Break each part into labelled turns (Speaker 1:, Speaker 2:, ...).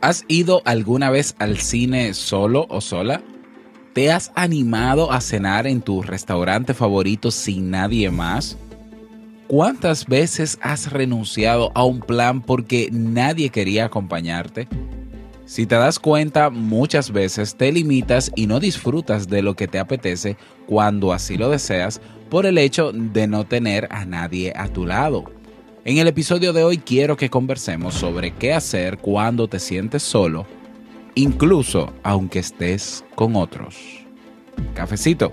Speaker 1: ¿Has ido alguna vez al cine solo o sola? ¿Te has animado a cenar en tu restaurante favorito sin nadie más? ¿Cuántas veces has renunciado a un plan porque nadie quería acompañarte? Si te das cuenta, muchas veces te limitas y no disfrutas de lo que te apetece cuando así lo deseas por el hecho de no tener a nadie a tu lado. En el episodio de hoy quiero que conversemos sobre qué hacer cuando te sientes solo, incluso aunque estés con otros. Cafecito.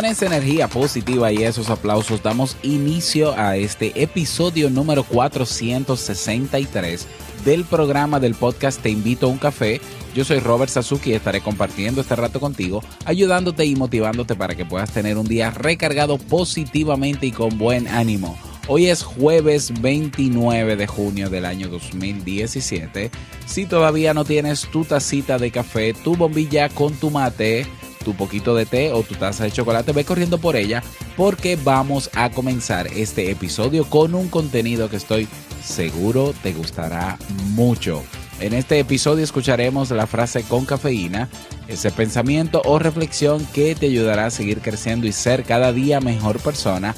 Speaker 1: Con esa energía positiva y esos aplausos damos inicio a este episodio número 463 del programa del podcast Te invito a un café. Yo soy Robert Sasuki y estaré compartiendo este rato contigo, ayudándote y motivándote para que puedas tener un día recargado positivamente y con buen ánimo. Hoy es jueves 29 de junio del año 2017. Si todavía no tienes tu tacita de café, tu bombilla con tu mate, tu poquito de té o tu taza de chocolate, ve corriendo por ella porque vamos a comenzar este episodio con un contenido que estoy seguro te gustará mucho. En este episodio escucharemos la frase con cafeína, ese pensamiento o reflexión que te ayudará a seguir creciendo y ser cada día mejor persona.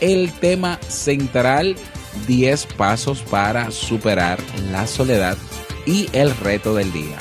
Speaker 1: El tema central, 10 pasos para superar la soledad y el reto del día.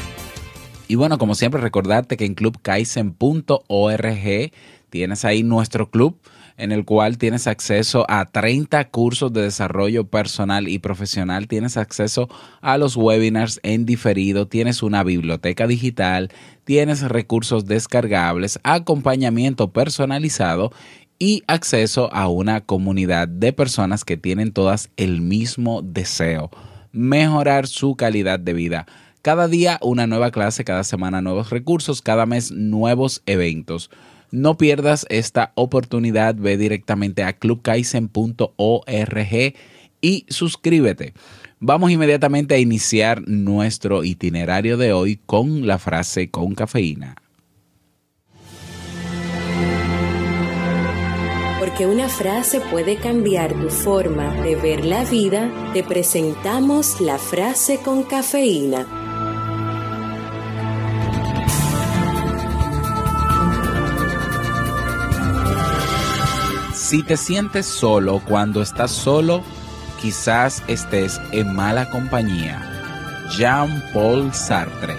Speaker 1: Y bueno, como siempre, recordarte que en clubkaisen.org tienes ahí nuestro club en el cual tienes acceso a 30 cursos de desarrollo personal y profesional, tienes acceso a los webinars en diferido, tienes una biblioteca digital, tienes recursos descargables, acompañamiento personalizado y acceso a una comunidad de personas que tienen todas el mismo deseo, mejorar su calidad de vida. Cada día una nueva clase, cada semana nuevos recursos, cada mes nuevos eventos. No pierdas esta oportunidad, ve directamente a clubkaisen.org y suscríbete. Vamos inmediatamente a iniciar nuestro itinerario de hoy con la frase con cafeína.
Speaker 2: Porque una frase puede cambiar tu forma de ver la vida, te presentamos la frase con cafeína.
Speaker 1: Si te sientes solo cuando estás solo, quizás estés en mala compañía. Jean-Paul Sartre.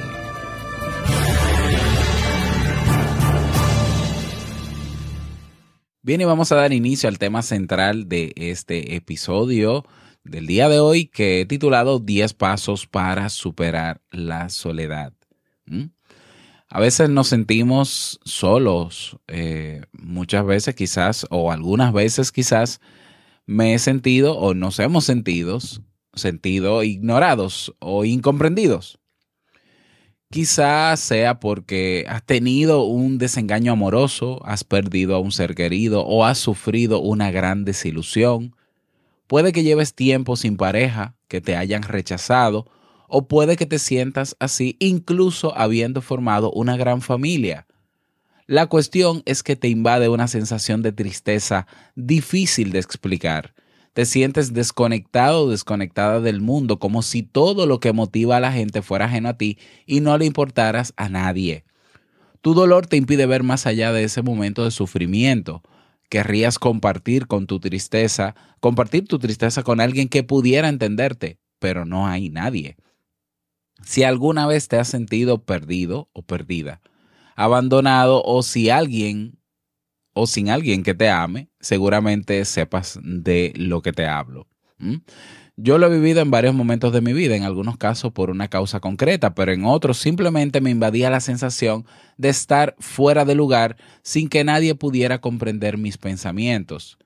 Speaker 1: Bien, y vamos a dar inicio al tema central de este episodio del día de hoy que he titulado 10 pasos para superar la soledad. ¿Mm? A veces nos sentimos solos, eh, muchas veces quizás, o algunas veces quizás, me he sentido o nos hemos sentido, sentido ignorados o incomprendidos. Quizás sea porque has tenido un desengaño amoroso, has perdido a un ser querido o has sufrido una gran desilusión. Puede que lleves tiempo sin pareja, que te hayan rechazado o puede que te sientas así incluso habiendo formado una gran familia. La cuestión es que te invade una sensación de tristeza difícil de explicar. Te sientes desconectado o desconectada del mundo, como si todo lo que motiva a la gente fuera ajeno a ti y no le importaras a nadie. Tu dolor te impide ver más allá de ese momento de sufrimiento. Querrías compartir con tu tristeza, compartir tu tristeza con alguien que pudiera entenderte, pero no hay nadie. Si alguna vez te has sentido perdido o perdida, abandonado o si alguien o sin alguien que te ame, seguramente sepas de lo que te hablo. Yo lo he vivido en varios momentos de mi vida, en algunos casos por una causa concreta, pero en otros simplemente me invadía la sensación de estar fuera de lugar sin que nadie pudiera comprender mis pensamientos.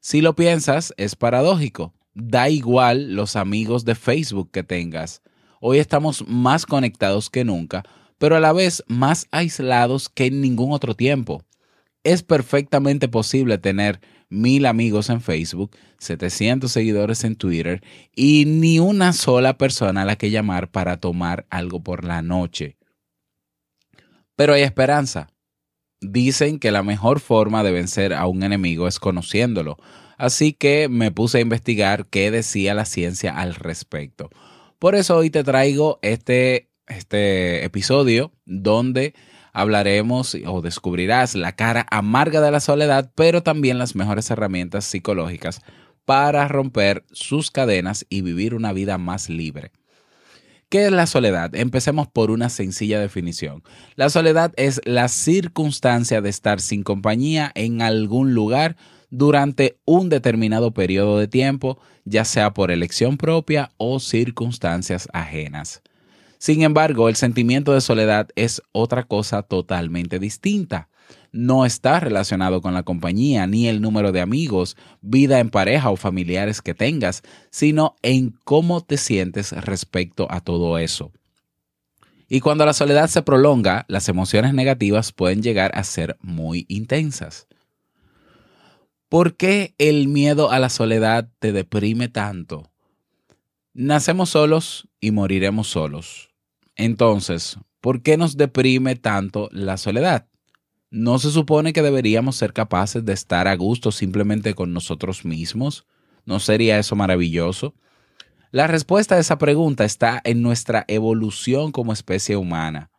Speaker 1: Si lo piensas, es paradójico. Da igual los amigos de Facebook que tengas. Hoy estamos más conectados que nunca, pero a la vez más aislados que en ningún otro tiempo. Es perfectamente posible tener mil amigos en Facebook, 700 seguidores en Twitter y ni una sola persona a la que llamar para tomar algo por la noche. Pero hay esperanza. Dicen que la mejor forma de vencer a un enemigo es conociéndolo, así que me puse a investigar qué decía la ciencia al respecto. Por eso hoy te traigo este, este episodio donde hablaremos o descubrirás la cara amarga de la soledad, pero también las mejores herramientas psicológicas para romper sus cadenas y vivir una vida más libre. ¿Qué es la soledad? Empecemos por una sencilla definición. La soledad es la circunstancia de estar sin compañía en algún lugar durante un determinado periodo de tiempo, ya sea por elección propia o circunstancias ajenas. Sin embargo, el sentimiento de soledad es otra cosa totalmente distinta. No está relacionado con la compañía ni el número de amigos, vida en pareja o familiares que tengas, sino en cómo te sientes respecto a todo eso. Y cuando la soledad se prolonga, las emociones negativas pueden llegar a ser muy intensas. ¿Por qué el miedo a la soledad te deprime tanto? Nacemos solos y moriremos solos. Entonces, ¿por qué nos deprime tanto la soledad? ¿No se supone que deberíamos ser capaces de estar a gusto simplemente con nosotros mismos? ¿No sería eso maravilloso? La respuesta a esa pregunta está en nuestra evolución como especie humana.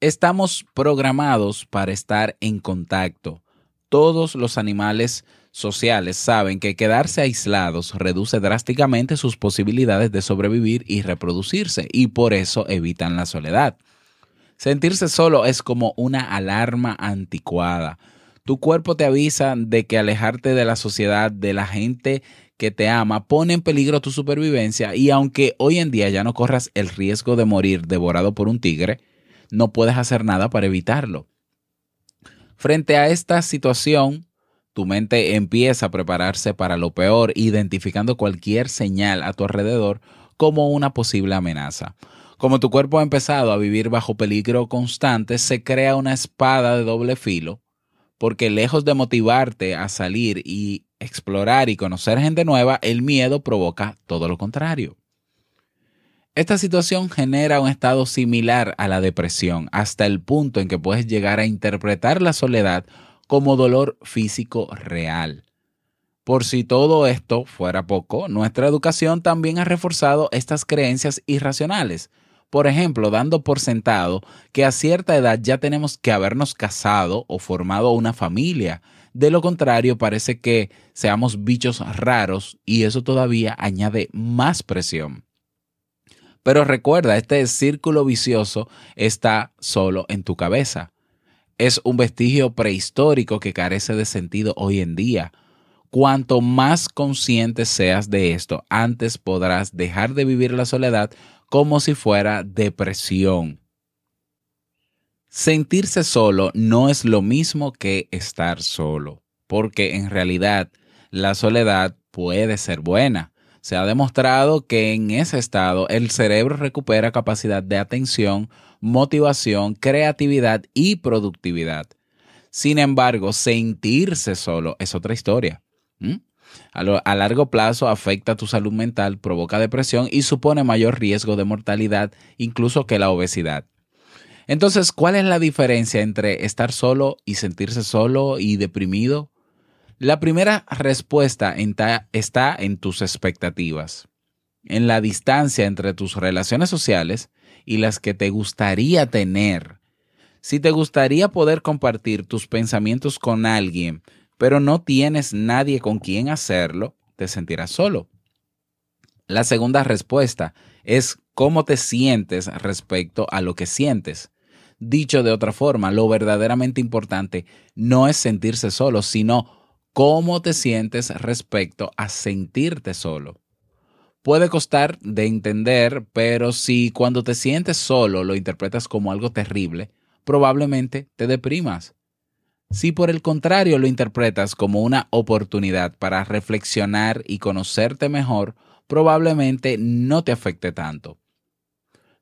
Speaker 1: Estamos programados para estar en contacto. Todos los animales sociales saben que quedarse aislados reduce drásticamente sus posibilidades de sobrevivir y reproducirse, y por eso evitan la soledad. Sentirse solo es como una alarma anticuada. Tu cuerpo te avisa de que alejarte de la sociedad, de la gente que te ama, pone en peligro tu supervivencia y aunque hoy en día ya no corras el riesgo de morir devorado por un tigre, no puedes hacer nada para evitarlo. Frente a esta situación, tu mente empieza a prepararse para lo peor, identificando cualquier señal a tu alrededor como una posible amenaza. Como tu cuerpo ha empezado a vivir bajo peligro constante, se crea una espada de doble filo, porque lejos de motivarte a salir y explorar y conocer gente nueva, el miedo provoca todo lo contrario. Esta situación genera un estado similar a la depresión, hasta el punto en que puedes llegar a interpretar la soledad como dolor físico real. Por si todo esto fuera poco, nuestra educación también ha reforzado estas creencias irracionales. Por ejemplo, dando por sentado que a cierta edad ya tenemos que habernos casado o formado una familia. De lo contrario, parece que seamos bichos raros y eso todavía añade más presión. Pero recuerda, este círculo vicioso está solo en tu cabeza es un vestigio prehistórico que carece de sentido hoy en día. Cuanto más consciente seas de esto, antes podrás dejar de vivir la soledad como si fuera depresión. Sentirse solo no es lo mismo que estar solo, porque en realidad la soledad puede ser buena. Se ha demostrado que en ese estado el cerebro recupera capacidad de atención, motivación, creatividad y productividad. Sin embargo, sentirse solo es otra historia. A, largo plazo afecta tu salud mental, provoca depresión y supone mayor riesgo de mortalidad incluso que la obesidad. Entonces, ¿cuál es la diferencia entre estar solo y sentirse solo y deprimido? La primera respuesta está en tus expectativas, en la distancia entre tus relaciones sociales y las que te gustaría tener. Si te gustaría poder compartir tus pensamientos con alguien, pero no tienes nadie con quien hacerlo, te sentirás solo. La segunda respuesta es cómo te sientes respecto a lo que sientes. Dicho de otra forma, lo verdaderamente importante no es sentirse solo, sino cómo te sientes respecto a sentirte solo. Puede costar de entender, pero si cuando te sientes solo lo interpretas como algo terrible, probablemente te deprimas. Si por el contrario lo interpretas como una oportunidad para reflexionar y conocerte mejor, probablemente no te afecte tanto.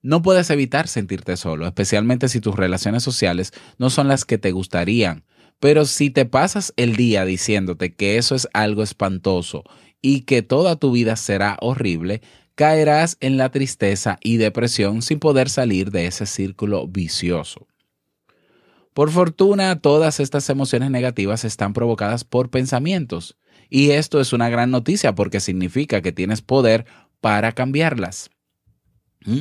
Speaker 1: No puedes evitar sentirte solo, especialmente si tus relaciones sociales no son las que te gustarían. Pero si te pasas el día diciéndote que eso es algo espantoso y que toda tu vida será horrible, caerás en la tristeza y depresión sin poder salir de ese círculo vicioso. Por fortuna, todas estas emociones negativas están provocadas por pensamientos. Y esto es una gran noticia porque significa que tienes poder para cambiarlas. ¿Mm?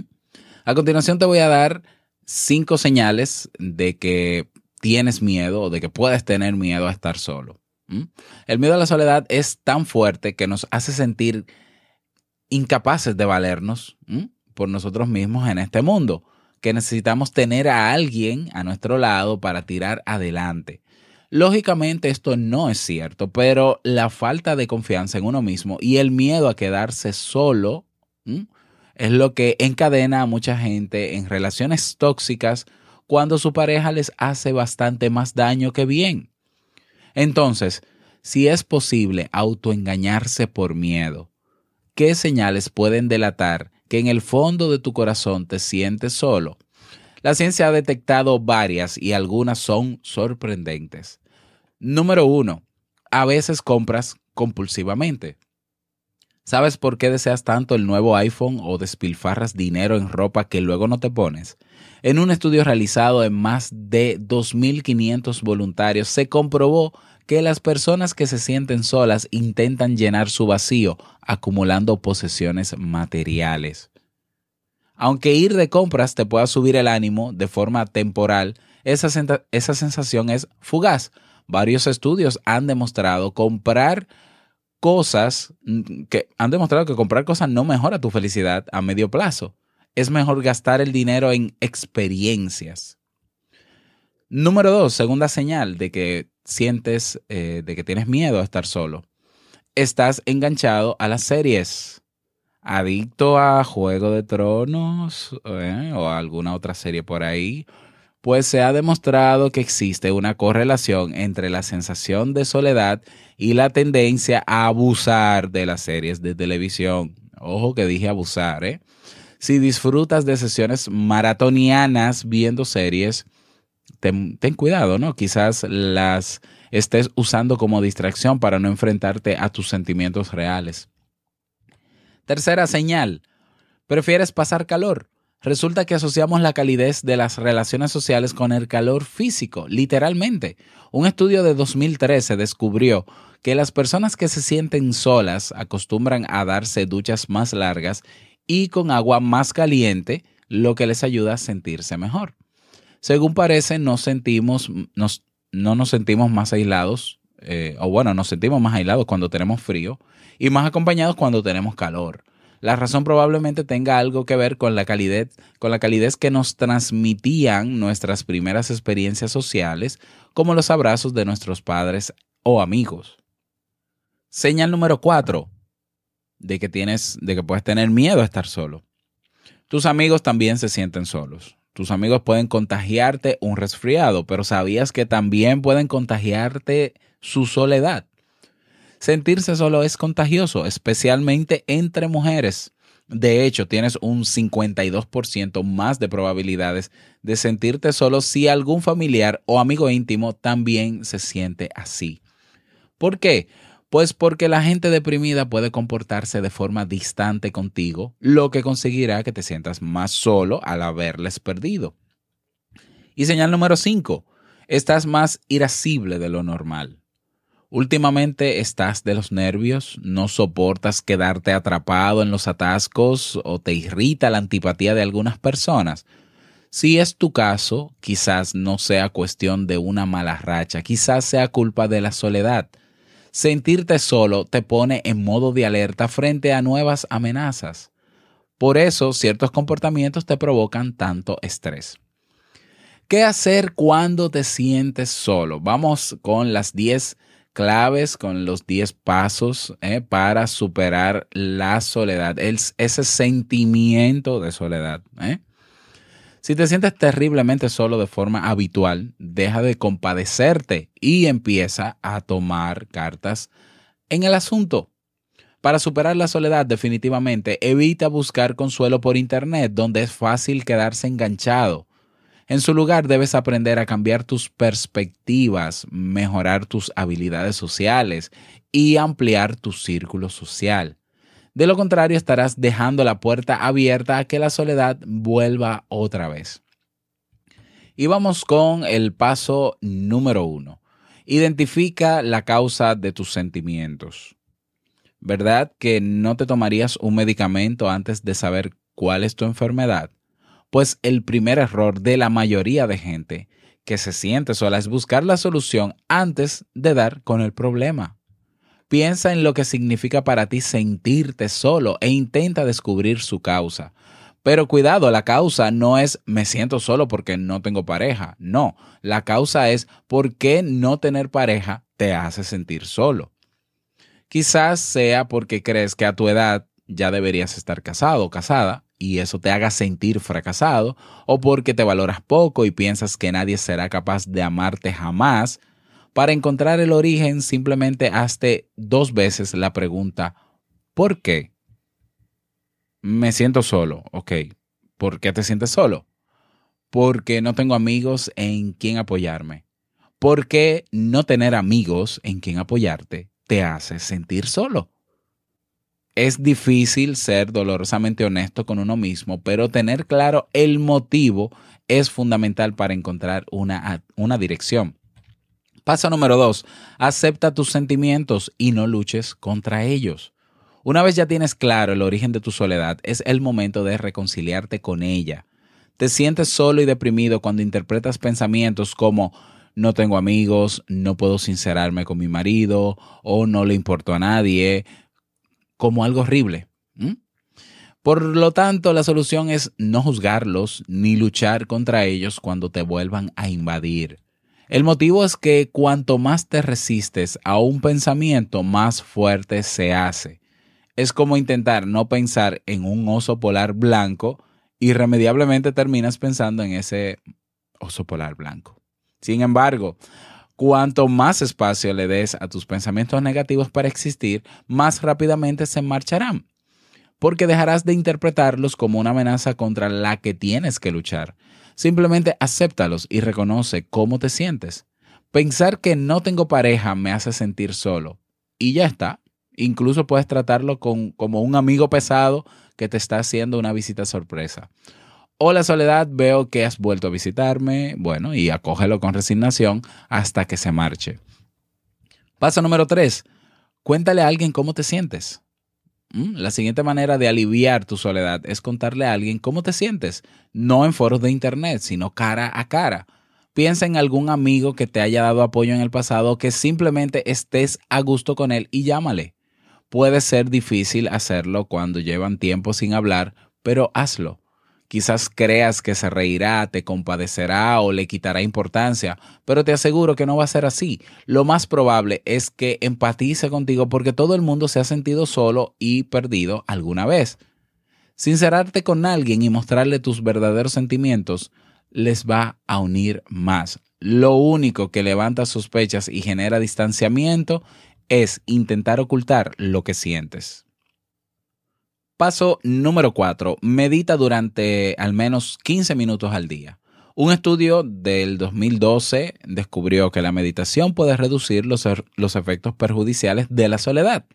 Speaker 1: A continuación te voy a dar cinco señales de que tienes miedo o de que puedes tener miedo a estar solo. El miedo a la soledad es tan fuerte que nos hace sentir incapaces de valernos por nosotros mismos en este mundo que necesitamos tener a alguien a nuestro lado para tirar adelante. Lógicamente esto no es cierto, pero la falta de confianza en uno mismo y el miedo a quedarse solo es lo que encadena a mucha gente en relaciones tóxicas cuando su pareja les hace bastante más daño que bien. Entonces, si es posible autoengañarse por miedo, ¿qué señales pueden delatar que en el fondo de tu corazón te sientes solo. La ciencia ha detectado varias y algunas son sorprendentes. Número uno, a veces compras compulsivamente. ¿Sabes por qué deseas tanto el nuevo iPhone o despilfarras dinero en ropa que luego no te pones? En un estudio realizado en más de 2.500 voluntarios se comprobó que las personas que se sienten solas intentan llenar su vacío acumulando posesiones materiales. Aunque ir de compras te pueda subir el ánimo de forma temporal, esa, esa sensación es fugaz. Varios estudios han demostrado comprar cosas mm, que han demostrado que comprar cosas no mejora tu felicidad a medio plazo. Es mejor gastar el dinero en experiencias. Número dos, segunda señal de que sientes eh, de que tienes miedo a estar solo. Estás enganchado a las series, adicto a Juego de Tronos eh, o alguna otra serie por ahí, pues se ha demostrado que existe una correlación entre la sensación de soledad y la tendencia a abusar de las series de televisión. Ojo que dije abusar, ¿eh? Si disfrutas de sesiones maratonianas viendo series, ten, cuidado, ¿no? Quizás las estés usando como distracción para no enfrentarte a tus sentimientos reales. Tercera señal, prefieres pasar calor. Resulta que asociamos la calidez de las relaciones sociales con el calor físico, literalmente. Un estudio de 2013 descubrió que las personas que se sienten solas acostumbran a darse duchas más largas y con agua más caliente, lo que les ayuda a sentirse mejor. Según parece, no sentimos, nos, no nos sentimos más aislados, eh, o bueno, nos sentimos más aislados cuando tenemos frío y más acompañados cuando tenemos calor. La razón probablemente tenga algo que ver con la calidez, con la calidez que nos transmitían nuestras primeras experiencias sociales, como los abrazos de nuestros padres o amigos. Señal número cuatro de que tienes, de que puedes tener miedo a estar solo. Tus amigos también se sienten solos. Tus amigos pueden contagiarte un resfriado, pero ¿sabías que también pueden contagiarte su soledad? Sentirse solo es contagioso, especialmente entre mujeres. De hecho, tienes un 52% más de probabilidades de sentirte solo si algún familiar o amigo íntimo también se siente así. ¿Por qué? Pues porque la gente deprimida puede comportarse de forma distante contigo, lo que conseguirá que te sientas más solo al haberles perdido. Y señal número 5, estás más irascible de lo normal. Últimamente estás de los nervios, no soportas quedarte atrapado en los atascos o te irrita la antipatía de algunas personas. Si es tu caso, quizás no sea cuestión de una mala racha, quizás sea culpa de la soledad sentirte solo te pone en modo de alerta frente a nuevas amenazas. Por eso ciertos comportamientos te provocan tanto estrés. ¿Qué hacer cuando te sientes solo? Vamos con las 10 claves, con los 10 pasos eh, para superar la soledad, ese sentimiento de soledad. Eh. Si te sientes terriblemente solo de forma habitual, deja de compadecerte y empieza a tomar cartas en el asunto. Para superar la soledad definitivamente, evita buscar consuelo por Internet, donde es fácil quedarse enganchado. En su lugar, debes aprender a cambiar tus perspectivas, mejorar tus habilidades sociales y ampliar tu círculo social. De lo contrario, estarás dejando la puerta abierta a que la soledad vuelva otra vez. Y vamos con el paso número uno. Identifica la causa de tus sentimientos. ¿Verdad que no te tomarías un medicamento antes de saber cuál es tu enfermedad? Pues el primer error de la mayoría de gente que se siente sola es buscar la solución antes de dar con el problema. Piensa en lo que significa para ti sentirte solo e intenta descubrir su causa. Pero cuidado, la causa no es me siento solo porque no tengo pareja. No, la causa es por qué no tener pareja te hace sentir solo. Quizás sea porque crees que a tu edad ya deberías estar casado o casada y eso te haga sentir fracasado, o porque te valoras poco y piensas que nadie será capaz de amarte jamás. Para encontrar el origen, simplemente hazte dos veces la pregunta, ¿por qué? Me siento solo, ok. ¿Por qué te sientes solo? Porque no tengo amigos en quien apoyarme. ¿Por qué no tener amigos en quien apoyarte te hace sentir solo. Es difícil ser dolorosamente honesto con uno mismo, pero tener claro el motivo es fundamental para encontrar una, una dirección. Paso número dos, acepta tus sentimientos y no luches contra ellos. Una vez ya tienes claro el origen de tu soledad, es el momento de reconciliarte con ella. Te sientes solo y deprimido cuando interpretas pensamientos como no tengo amigos, no puedo sincerarme con mi marido o no le importo a nadie, como algo horrible. Por lo tanto, la solución es no juzgarlos ni luchar contra ellos cuando te vuelvan a invadir. El motivo es que cuanto más te resistes a un pensamiento, más fuerte se hace. Es como intentar no pensar en un oso polar blanco, irremediablemente terminas pensando en ese oso polar blanco. Sin embargo, cuanto más espacio le des a tus pensamientos negativos para existir, más rápidamente se marcharán, porque dejarás de interpretarlos como una amenaza contra la que tienes que luchar. Simplemente acéptalos y reconoce cómo te sientes. Pensar que no tengo pareja me hace sentir solo. Y ya está. Incluso puedes tratarlo como un amigo pesado que te está haciendo una visita sorpresa. Hola Soledad, veo que has vuelto a visitarme. Bueno, y acógelo con resignación hasta que se marche. Paso número 3. Cuéntale a alguien cómo te sientes. Mm, la siguiente manera de aliviar tu soledad es contarle a alguien cómo te sientes, no en foros de internet, sino cara a cara. Piensa en algún amigo que te haya dado apoyo en el pasado que simplemente estés a gusto con él y llámale. Puede ser difícil hacerlo cuando llevan tiempo sin hablar, pero hazlo. Quizás creas que se reirá, te compadecerá o le quitará importancia, pero te aseguro que no va a ser así. Lo más probable es que empatice contigo porque todo el mundo se ha sentido solo y perdido alguna vez. Sincerarte con alguien y mostrarle tus verdaderos sentimientos les va a unir más. Lo único que levanta sospechas y genera distanciamiento es intentar ocultar lo que sientes. Paso número 4. Medita durante al menos 15 minutos al día. Un estudio del 2012 descubrió que la meditación puede reducir los, er, los, efectos perjudiciales de la soledad.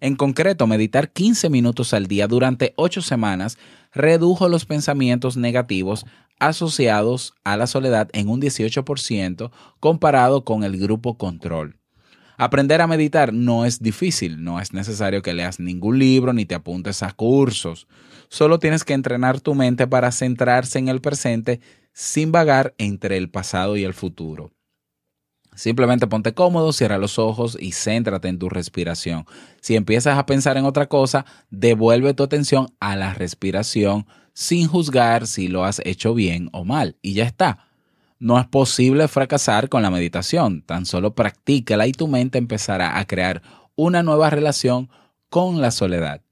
Speaker 1: En concreto, meditar 15 minutos al día durante 8 semanas redujo los pensamientos negativos asociados a la soledad en un 18% comparado con el grupo control. Aprender a meditar no es difícil, no es necesario que leas ningún libro ni te apuntes a cursos. Solo tienes que entrenar tu mente para centrarse en el presente sin vagar entre el pasado y el futuro. Simplemente ponte cómodo, cierra los ojos y céntrate en tu respiración. Si empiezas a pensar en otra cosa, devuelve tu atención a la respiración sin juzgar si lo has hecho bien o mal. Y ya está. No es posible fracasar con la meditación, tan solo practícala y tu mente empezará a crear una nueva relación con la soledad.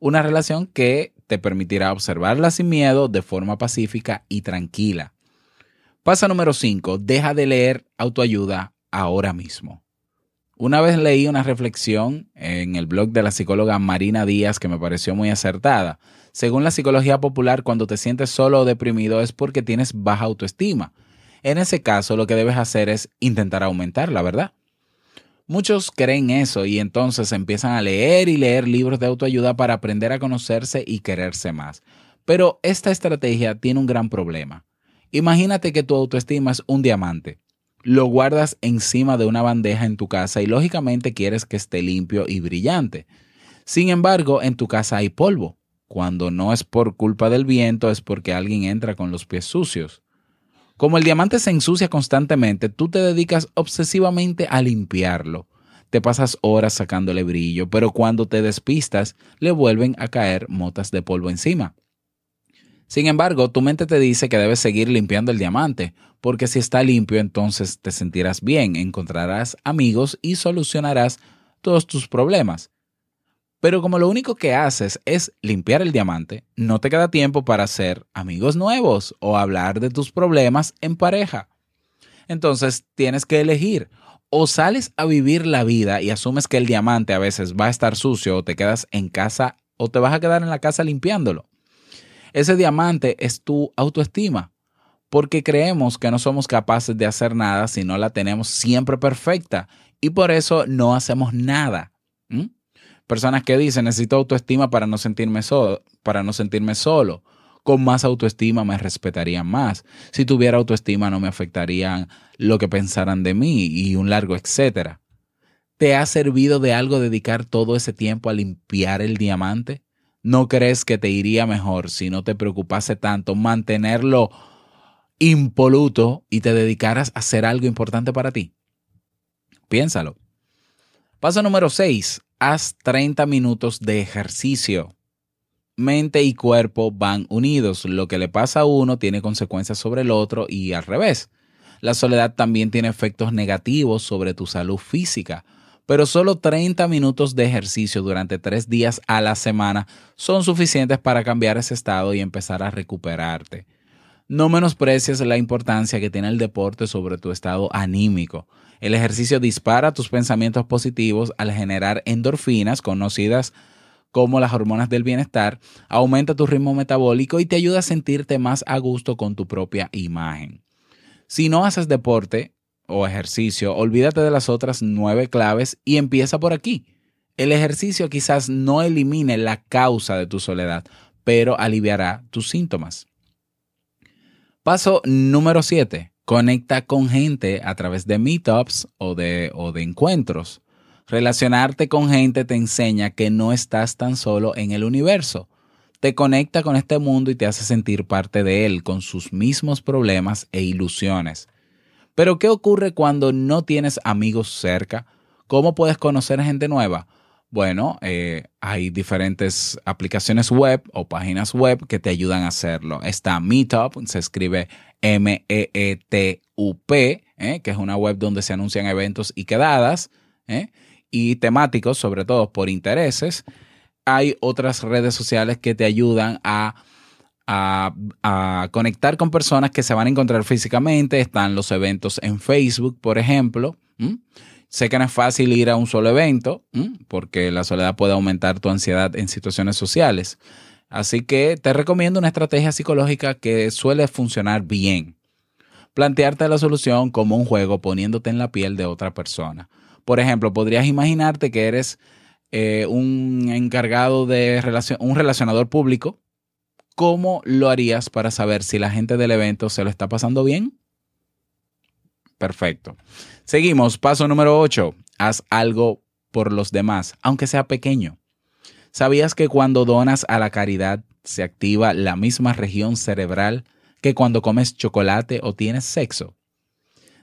Speaker 1: Una relación que te permitirá observarla sin miedo, de forma pacífica y tranquila. Paso número 5. Deja de leer autoayuda ahora mismo. Una vez leí una reflexión en el blog de la psicóloga Marina Díaz que me pareció muy acertada. Según la psicología popular, cuando te sientes solo o deprimido es porque tienes baja autoestima. En ese caso, lo que debes hacer es intentar aumentarla, ¿verdad? Muchos creen eso y entonces empiezan a leer y leer libros de autoayuda para aprender a conocerse y quererse más. Pero esta estrategia tiene un gran problema. Imagínate que tu autoestima es un diamante lo guardas encima de una bandeja en tu casa y lógicamente quieres que esté limpio y brillante. Sin embargo, en tu casa hay polvo. Cuando no es por culpa del viento, es porque alguien entra con los pies sucios. Como el diamante se ensucia constantemente, tú te dedicas obsesivamente a limpiarlo. Te pasas horas sacándole brillo, pero cuando te despistas, le vuelven a caer motas de polvo encima. Sin embargo, tu mente te dice que debes seguir limpiando el diamante, porque si está limpio entonces te sentirás bien, encontrarás amigos y solucionarás todos tus problemas. Pero como lo único que haces es limpiar el diamante, no te queda tiempo para hacer amigos nuevos o hablar de tus problemas en pareja. Entonces tienes que elegir. O sales a vivir la vida y asumes que el diamante a veces va a estar sucio o te quedas en casa o te vas a quedar en la casa limpiándolo. Ese diamante es tu autoestima, porque creemos que no somos capaces de hacer nada si no la tenemos siempre perfecta y por eso no hacemos nada. Personas que dicen, necesito autoestima para no sentirme solo, para no sentirme solo. Con más autoestima me respetarían más. Si tuviera autoestima no me afectarían lo que pensaran de mí y un largo etcétera. ¿Te ha servido de algo dedicar todo ese tiempo a limpiar el diamante? ¿No crees que te iría mejor si no te preocupase tanto mantenerlo impoluto y te dedicaras a hacer algo importante para ti? Piénsalo. Paso número 6. Haz 30 minutos de ejercicio. Mente y cuerpo van unidos. Lo que le pasa a uno tiene consecuencias sobre el otro y al revés. La soledad también tiene efectos negativos sobre tu salud física pero solo 30 minutos de ejercicio durante tres días a la semana son suficientes para cambiar ese estado y empezar a recuperarte. No menosprecies la importancia que tiene el deporte sobre tu estado anímico. El ejercicio dispara tus pensamientos positivos al generar endorfinas conocidas como las hormonas del bienestar, aumenta tu ritmo metabólico y te ayuda a sentirte más a gusto con tu propia imagen. Si no haces deporte, o ejercicio, olvídate de las otras nueve claves y empieza por aquí. El ejercicio quizás no elimine la causa de tu soledad, pero aliviará tus síntomas. Paso número 7. Conecta con gente a través de meetups o de, o de encuentros. Relacionarte con gente te enseña que no estás tan solo en el universo. Te conecta con este mundo y te hace sentir parte de él, con sus mismos problemas e ilusiones. Pero ¿qué ocurre cuando no tienes amigos cerca? ¿Cómo puedes conocer gente nueva? Bueno, eh, hay diferentes aplicaciones web o páginas web que te ayudan a hacerlo. Está Meetup, se escribe M-E-E-T-U-P, eh, que es una web donde se anuncian eventos y quedadas, eh, y temáticos, sobre todo por intereses. Hay otras redes sociales que te ayudan a a, conectar con personas que se van a encontrar físicamente. Están los eventos en Facebook, por ejemplo. Sé que no es fácil ir a un solo evento porque la soledad puede aumentar tu ansiedad en situaciones sociales. Así que te recomiendo una estrategia psicológica que suele funcionar bien. Plantearte la solución como un juego poniéndote en la piel de otra persona. Por ejemplo, podrías imaginarte que eres eh, un encargado de relación, un relacionador público ¿cómo lo harías para saber si la gente del evento se lo está pasando bien? Perfecto. Seguimos, paso número 8. Haz algo por los demás, aunque sea pequeño. ¿Sabías que cuando donas a la caridad se activa la misma región cerebral que cuando comes chocolate o tienes sexo?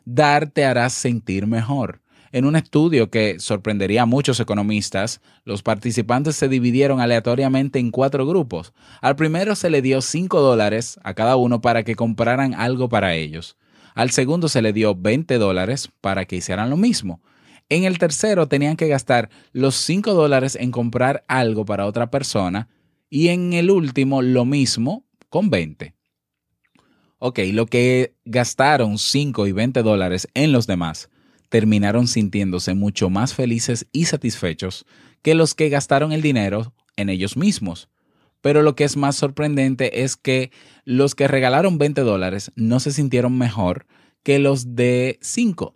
Speaker 1: Dar te hará sentir mejor. En un estudio que sorprendería a muchos economistas, los participantes se dividieron aleatoriamente en cuatro grupos. Al primero se le dio 5 dólares a cada uno para que compraran algo para ellos. Al segundo se le dio 20 dólares para que hicieran lo mismo. En el tercero tenían que gastar los 5 dólares en comprar algo para otra persona y en el último lo mismo con 20. Ok, lo que gastaron 5 y 20 dólares en los demás terminaron sintiéndose mucho más felices y satisfechos que los que gastaron el dinero en ellos mismos. Pero lo que es más sorprendente es que los que regalaron 20 dólares no se sintieron mejor que los de 5.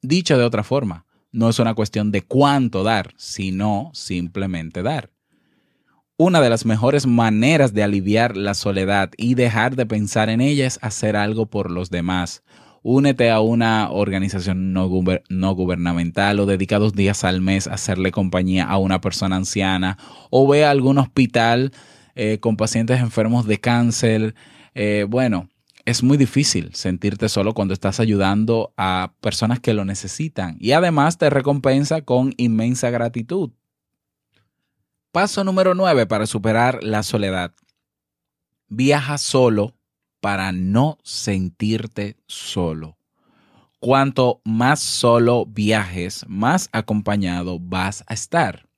Speaker 1: Dicho de otra forma, no es una cuestión de cuánto dar, sino simplemente dar. Una de las mejores maneras de aliviar la soledad y dejar de pensar en ella es hacer algo por los demás, únete a una organización no, gubernamental o dedica dos días al mes a hacerle compañía a una persona anciana o ve a algún hospital eh, con pacientes enfermos de cáncer. Eh, bueno, es muy difícil sentirte solo cuando estás ayudando a personas que lo necesitan y además te recompensa con inmensa gratitud. Paso número 9 para superar la soledad. Viaja solo para no sentirte solo. Cuanto más solo viajes, más acompañado vas a estar.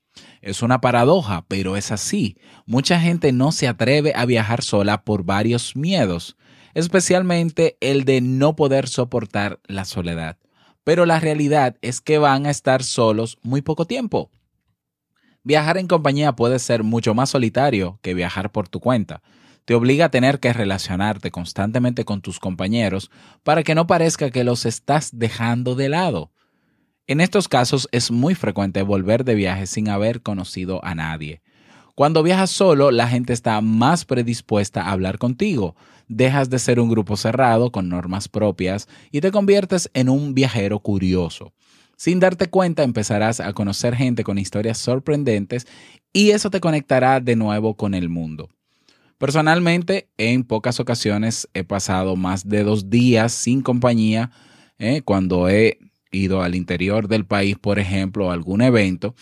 Speaker 1: Es una paradoja, pero es así. Mucha gente no se atreve a viajar sola por varios miedos, especialmente el de no poder soportar la soledad. Pero la realidad es que van a estar solos muy poco tiempo. Viajar en compañía puede ser mucho más solitario que viajar por tu cuenta te obliga a tener que relacionarte constantemente con tus compañeros para que no parezca que los estás dejando de lado. En estos casos es muy frecuente volver de viaje sin haber conocido a nadie. Cuando viajas solo, la gente está más predispuesta a hablar contigo. Dejas de ser un grupo cerrado con normas propias y te conviertes en un viajero curioso. Sin darte cuenta, empezarás a conocer gente con historias sorprendentes y eso te conectará de nuevo con el mundo. Personalmente, en pocas ocasiones he pasado más de dos días sin compañía eh, cuando he ido al interior del país, por ejemplo, a algún evento.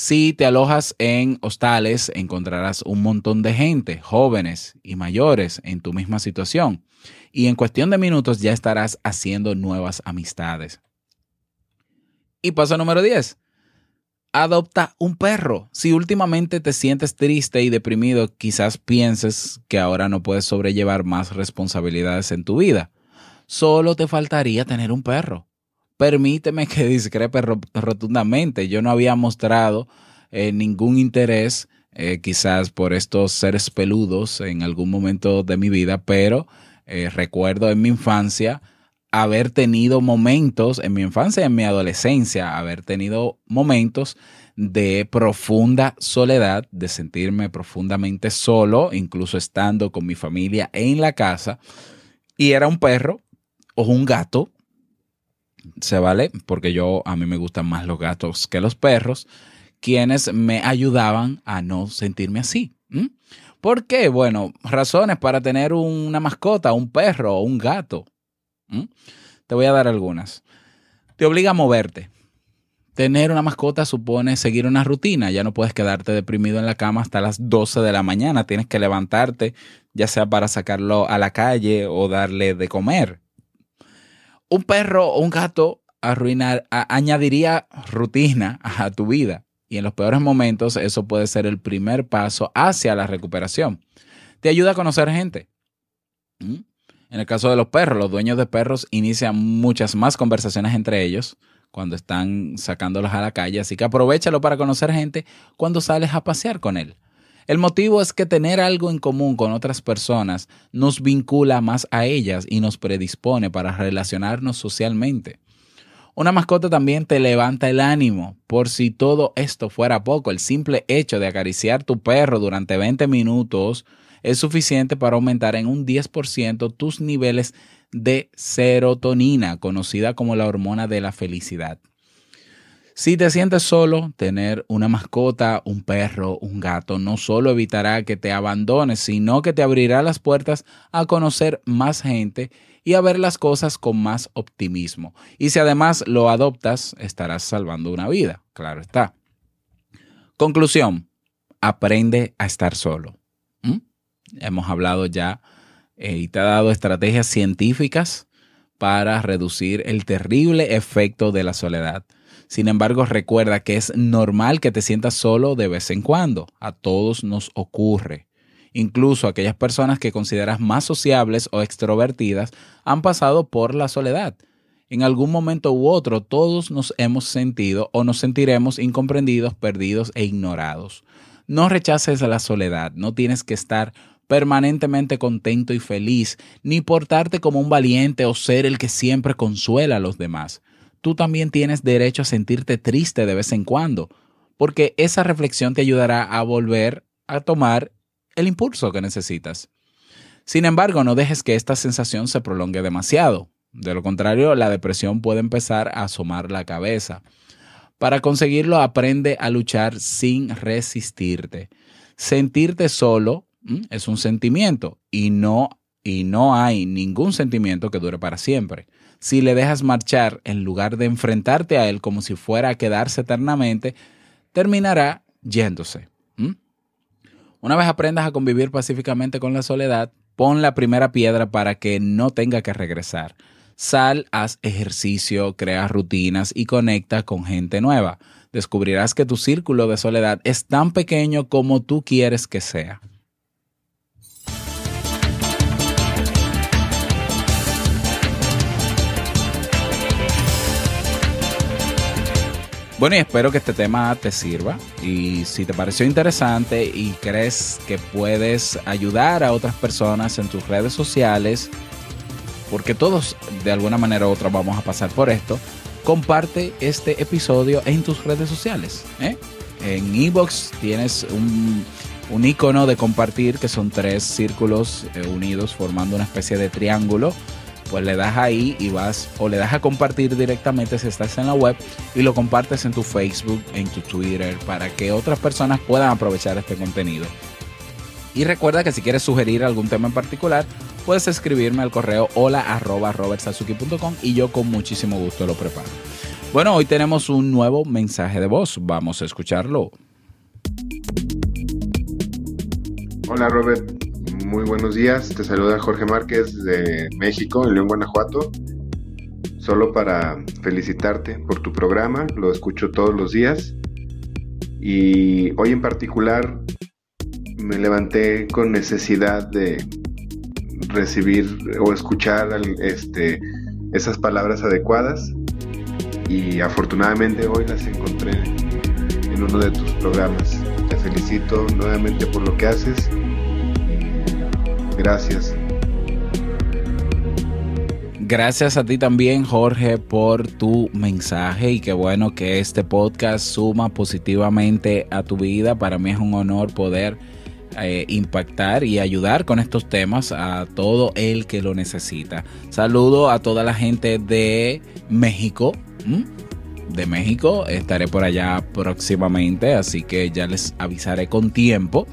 Speaker 1: Si te alojas en hostales, encontrarás un montón de gente, jóvenes y mayores, en tu misma situación. Y en cuestión de minutos ya estarás haciendo nuevas amistades. Y paso número 10 adopta un perro. Si últimamente te sientes triste y deprimido, quizás pienses que ahora no puedes sobrellevar más responsabilidades en tu vida. Solo te faltaría tener un perro. Permíteme que discrepe rotundamente. Yo no había mostrado eh, ningún interés, eh, quizás por estos seres peludos en algún momento de mi vida, pero eh, recuerdo en mi infancia haber tenido momentos en mi infancia y en mi adolescencia, haber tenido momentos de profunda soledad, de sentirme profundamente solo, incluso estando con mi familia en la casa, y era un perro o un gato, se vale, porque yo a mí me gustan más los gatos que los perros, quienes me ayudaban a no sentirme así. ¿Por qué? Bueno, razones para tener una mascota, un perro o un gato. Te voy a dar algunas. Te obliga a moverte. Tener una mascota supone seguir una rutina. Ya no puedes quedarte deprimido en la cama hasta las 12 de la mañana. Tienes que levantarte, ya sea para sacarlo a la calle o darle de comer. Un perro o un gato arruinar, añadiría rutina a tu vida. Y en los peores momentos eso puede ser el primer paso hacia la recuperación. Te ayuda a conocer gente. ¿Mm? En el caso de los perros, los dueños de perros inician muchas más conversaciones entre ellos cuando están sacándolos a la calle, así que aprovechalo para conocer gente cuando sales a pasear con él. El motivo es que tener algo en común con otras personas nos vincula más a ellas y nos predispone para relacionarnos socialmente. Una mascota también te levanta el ánimo. Por si todo esto fuera poco, el simple hecho de acariciar tu perro durante 20 minutos es suficiente para aumentar en un 10% tus niveles de serotonina, conocida como la hormona de la felicidad. Si te sientes solo, tener una mascota, un perro, un gato, no solo evitará que te abandones, sino que te abrirá las puertas a conocer más gente y a ver las cosas con más optimismo. Y si además lo adoptas, estarás salvando una vida, claro está. Conclusión, aprende a estar solo. ¿Mm? Hemos hablado ya eh, y te ha dado estrategias científicas para reducir el terrible efecto de la soledad. Sin embargo, recuerda que es normal que te sientas solo de vez en cuando. A todos nos ocurre. Incluso aquellas personas que consideras más sociables o extrovertidas han pasado por la soledad. En algún momento u otro todos nos hemos sentido o nos sentiremos incomprendidos, perdidos e ignorados. No rechaces la soledad, no tienes que estar permanentemente contento y feliz, ni portarte como un valiente o ser el que siempre consuela a los demás tú también tienes derecho a sentirte triste de vez en cuando, porque esa reflexión te ayudará a volver a tomar el impulso que necesitas. Sin embargo, no dejes que esta sensación se prolongue demasiado. De lo contrario, la depresión puede empezar a asomar la cabeza. Para conseguirlo, aprende a luchar sin resistirte. Sentirte solo es un sentimiento y no, y no hay ningún sentimiento que dure para siempre si le dejas marchar en lugar de enfrentarte a él como si fuera a quedarse eternamente, terminará yéndose. Una vez aprendas a convivir pacíficamente con la soledad, pon la primera piedra para que no tenga que regresar. Sal, haz ejercicio, crea rutinas y conecta con gente nueva. Descubrirás que tu círculo de soledad es tan pequeño como tú quieres que sea. Bueno, y espero que este tema te sirva. Y si te pareció interesante y crees que puedes ayudar a otras personas en tus redes sociales, porque todos de alguna manera u otra vamos a pasar por esto, comparte este episodio en tus redes sociales. ¿eh? En Ebox tienes un, un icono de compartir que son tres círculos eh, unidos formando una especie de triángulo pues le das ahí y vas o le das a compartir directamente si estás en la web y lo compartes en tu Facebook, en tu Twitter, para que otras personas puedan aprovechar este contenido. Y recuerda que si quieres sugerir algún tema en particular, puedes escribirme al correo hola y yo con muchísimo gusto lo preparo. Bueno, hoy tenemos un nuevo mensaje de voz. Vamos a escucharlo.
Speaker 3: Hola Robert, muy buenos días. Te saluda Jorge Márquez de México, en León, Guanajuato. Solo para felicitarte por tu programa, lo escucho todos los días. Y hoy en particular me levanté con necesidad de recibir o escuchar este, esas palabras adecuadas y afortunadamente hoy las encontré en uno de tus programas. Te felicito nuevamente por lo que haces Gracias.
Speaker 1: Gracias a ti también, Jorge, por tu mensaje y qué bueno que este podcast suma positivamente a tu vida. Para mí es un honor poder eh, impactar y ayudar con estos temas a todo el que lo necesita. Saludo a toda la gente de México. De México, estaré por allá próximamente, así que ya les avisaré con tiempo.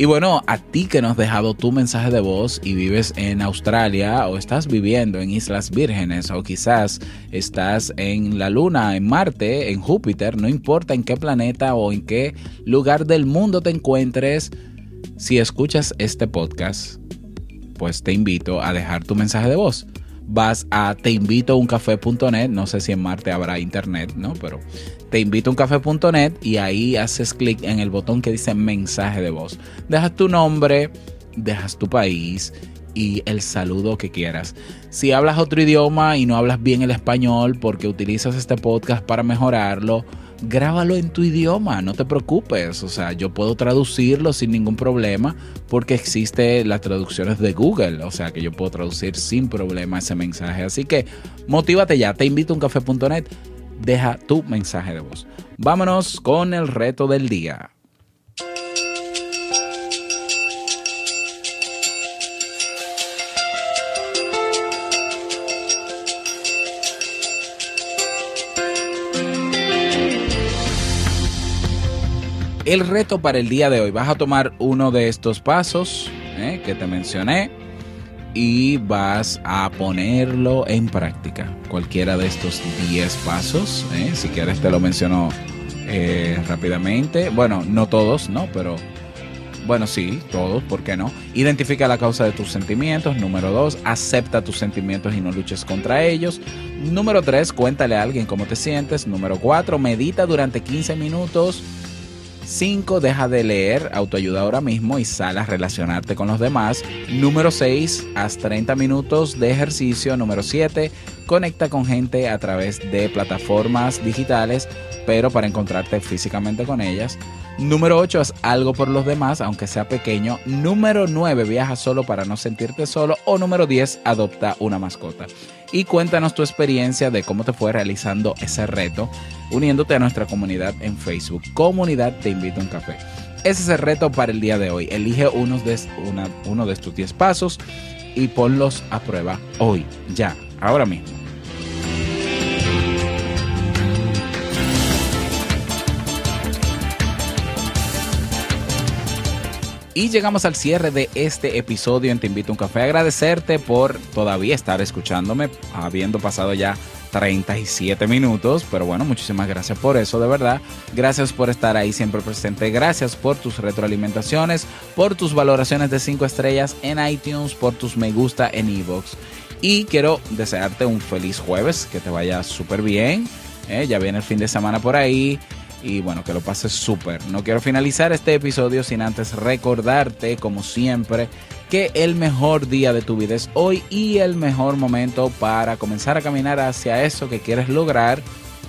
Speaker 1: Y bueno, a ti que nos has dejado tu mensaje de voz y vives en Australia o estás viviendo en Islas Vírgenes o quizás estás en la Luna, en Marte, en Júpiter, no importa en qué planeta o en qué lugar del mundo te encuentres, si escuchas este podcast, pues te invito a dejar tu mensaje de voz vas a teinvitouncafé.net, no sé si en Marte habrá internet, ¿no? Pero teinvitouncafé.net y ahí haces clic en el botón que dice mensaje de voz. Dejas tu nombre, dejas tu país y el saludo que quieras. Si hablas otro idioma y no hablas bien el español porque utilizas este podcast para mejorarlo, grábalo en tu idioma, no te preocupes. O sea, yo puedo traducirlo sin ningún problema porque existe las traducciones de Google. O sea, que yo puedo traducir sin problema ese mensaje. Así que motívate ya. Te invito a uncafé.net deja tu mensaje de voz. Vámonos con el reto del día. El reto para el día de hoy, vas a tomar uno de estos pasos eh, que te mencioné y vas a ponerlo en práctica. Cualquiera de estos 10 pasos, ¿eh? si quieres te lo menciono eh, rápidamente. Bueno, no todos, ¿no? Pero bueno, sí, todos, ¿por qué no? Identifica la causa de tus sentimientos. Número dos, acepta tus sentimientos y no luches contra ellos. Número tres, cuéntale a alguien cómo te sientes. Número cuatro, medita durante 15 minutos. 5. Deja de leer autoayuda ahora mismo y sal a relacionarte con los demás. Número 6. Haz 30 minutos de ejercicio. Número 7. Conecta con gente a través de plataformas digitales, pero para encontrarte físicamente con ellas. Número 8 es algo por los demás, aunque sea pequeño. Número 9 viaja solo para no sentirte solo. O número 10 adopta una mascota. Y cuéntanos tu experiencia de cómo te fue realizando ese reto, uniéndote a nuestra comunidad en Facebook. Comunidad Te Invito a un Café. Ese es el reto para el día de hoy. Elige uno de, uno de estos 10 pasos y ponlos a prueba hoy, ya, ahora mismo. Y llegamos al cierre de este episodio en Te Invito a un Café. Agradecerte por todavía estar escuchándome, habiendo pasado ya 37 minutos, pero bueno, muchísimas gracias por eso, de verdad. Gracias por estar ahí siempre presente. Gracias por tus retroalimentaciones, por tus valoraciones de 5 estrellas en iTunes, por tus me gusta en iVoox. Y quiero desearte un feliz jueves, que te vaya súper bien. ¿eh? ya viene el fin de semana por ahí y bueno, que lo pases súper. No quiero finalizar este episodio sin antes recordarte, como siempre, que el mejor día de tu vida es hoy y el mejor momento para comenzar a caminar hacia eso que quieres lograr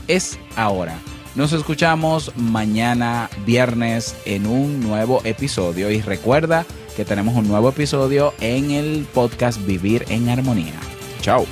Speaker 1: es ahora. Nos escuchamos mañana viernes en un nuevo episodio y recuerda que tenemos un nuevo episodio en el podcast Vivir en Armonía. Chao.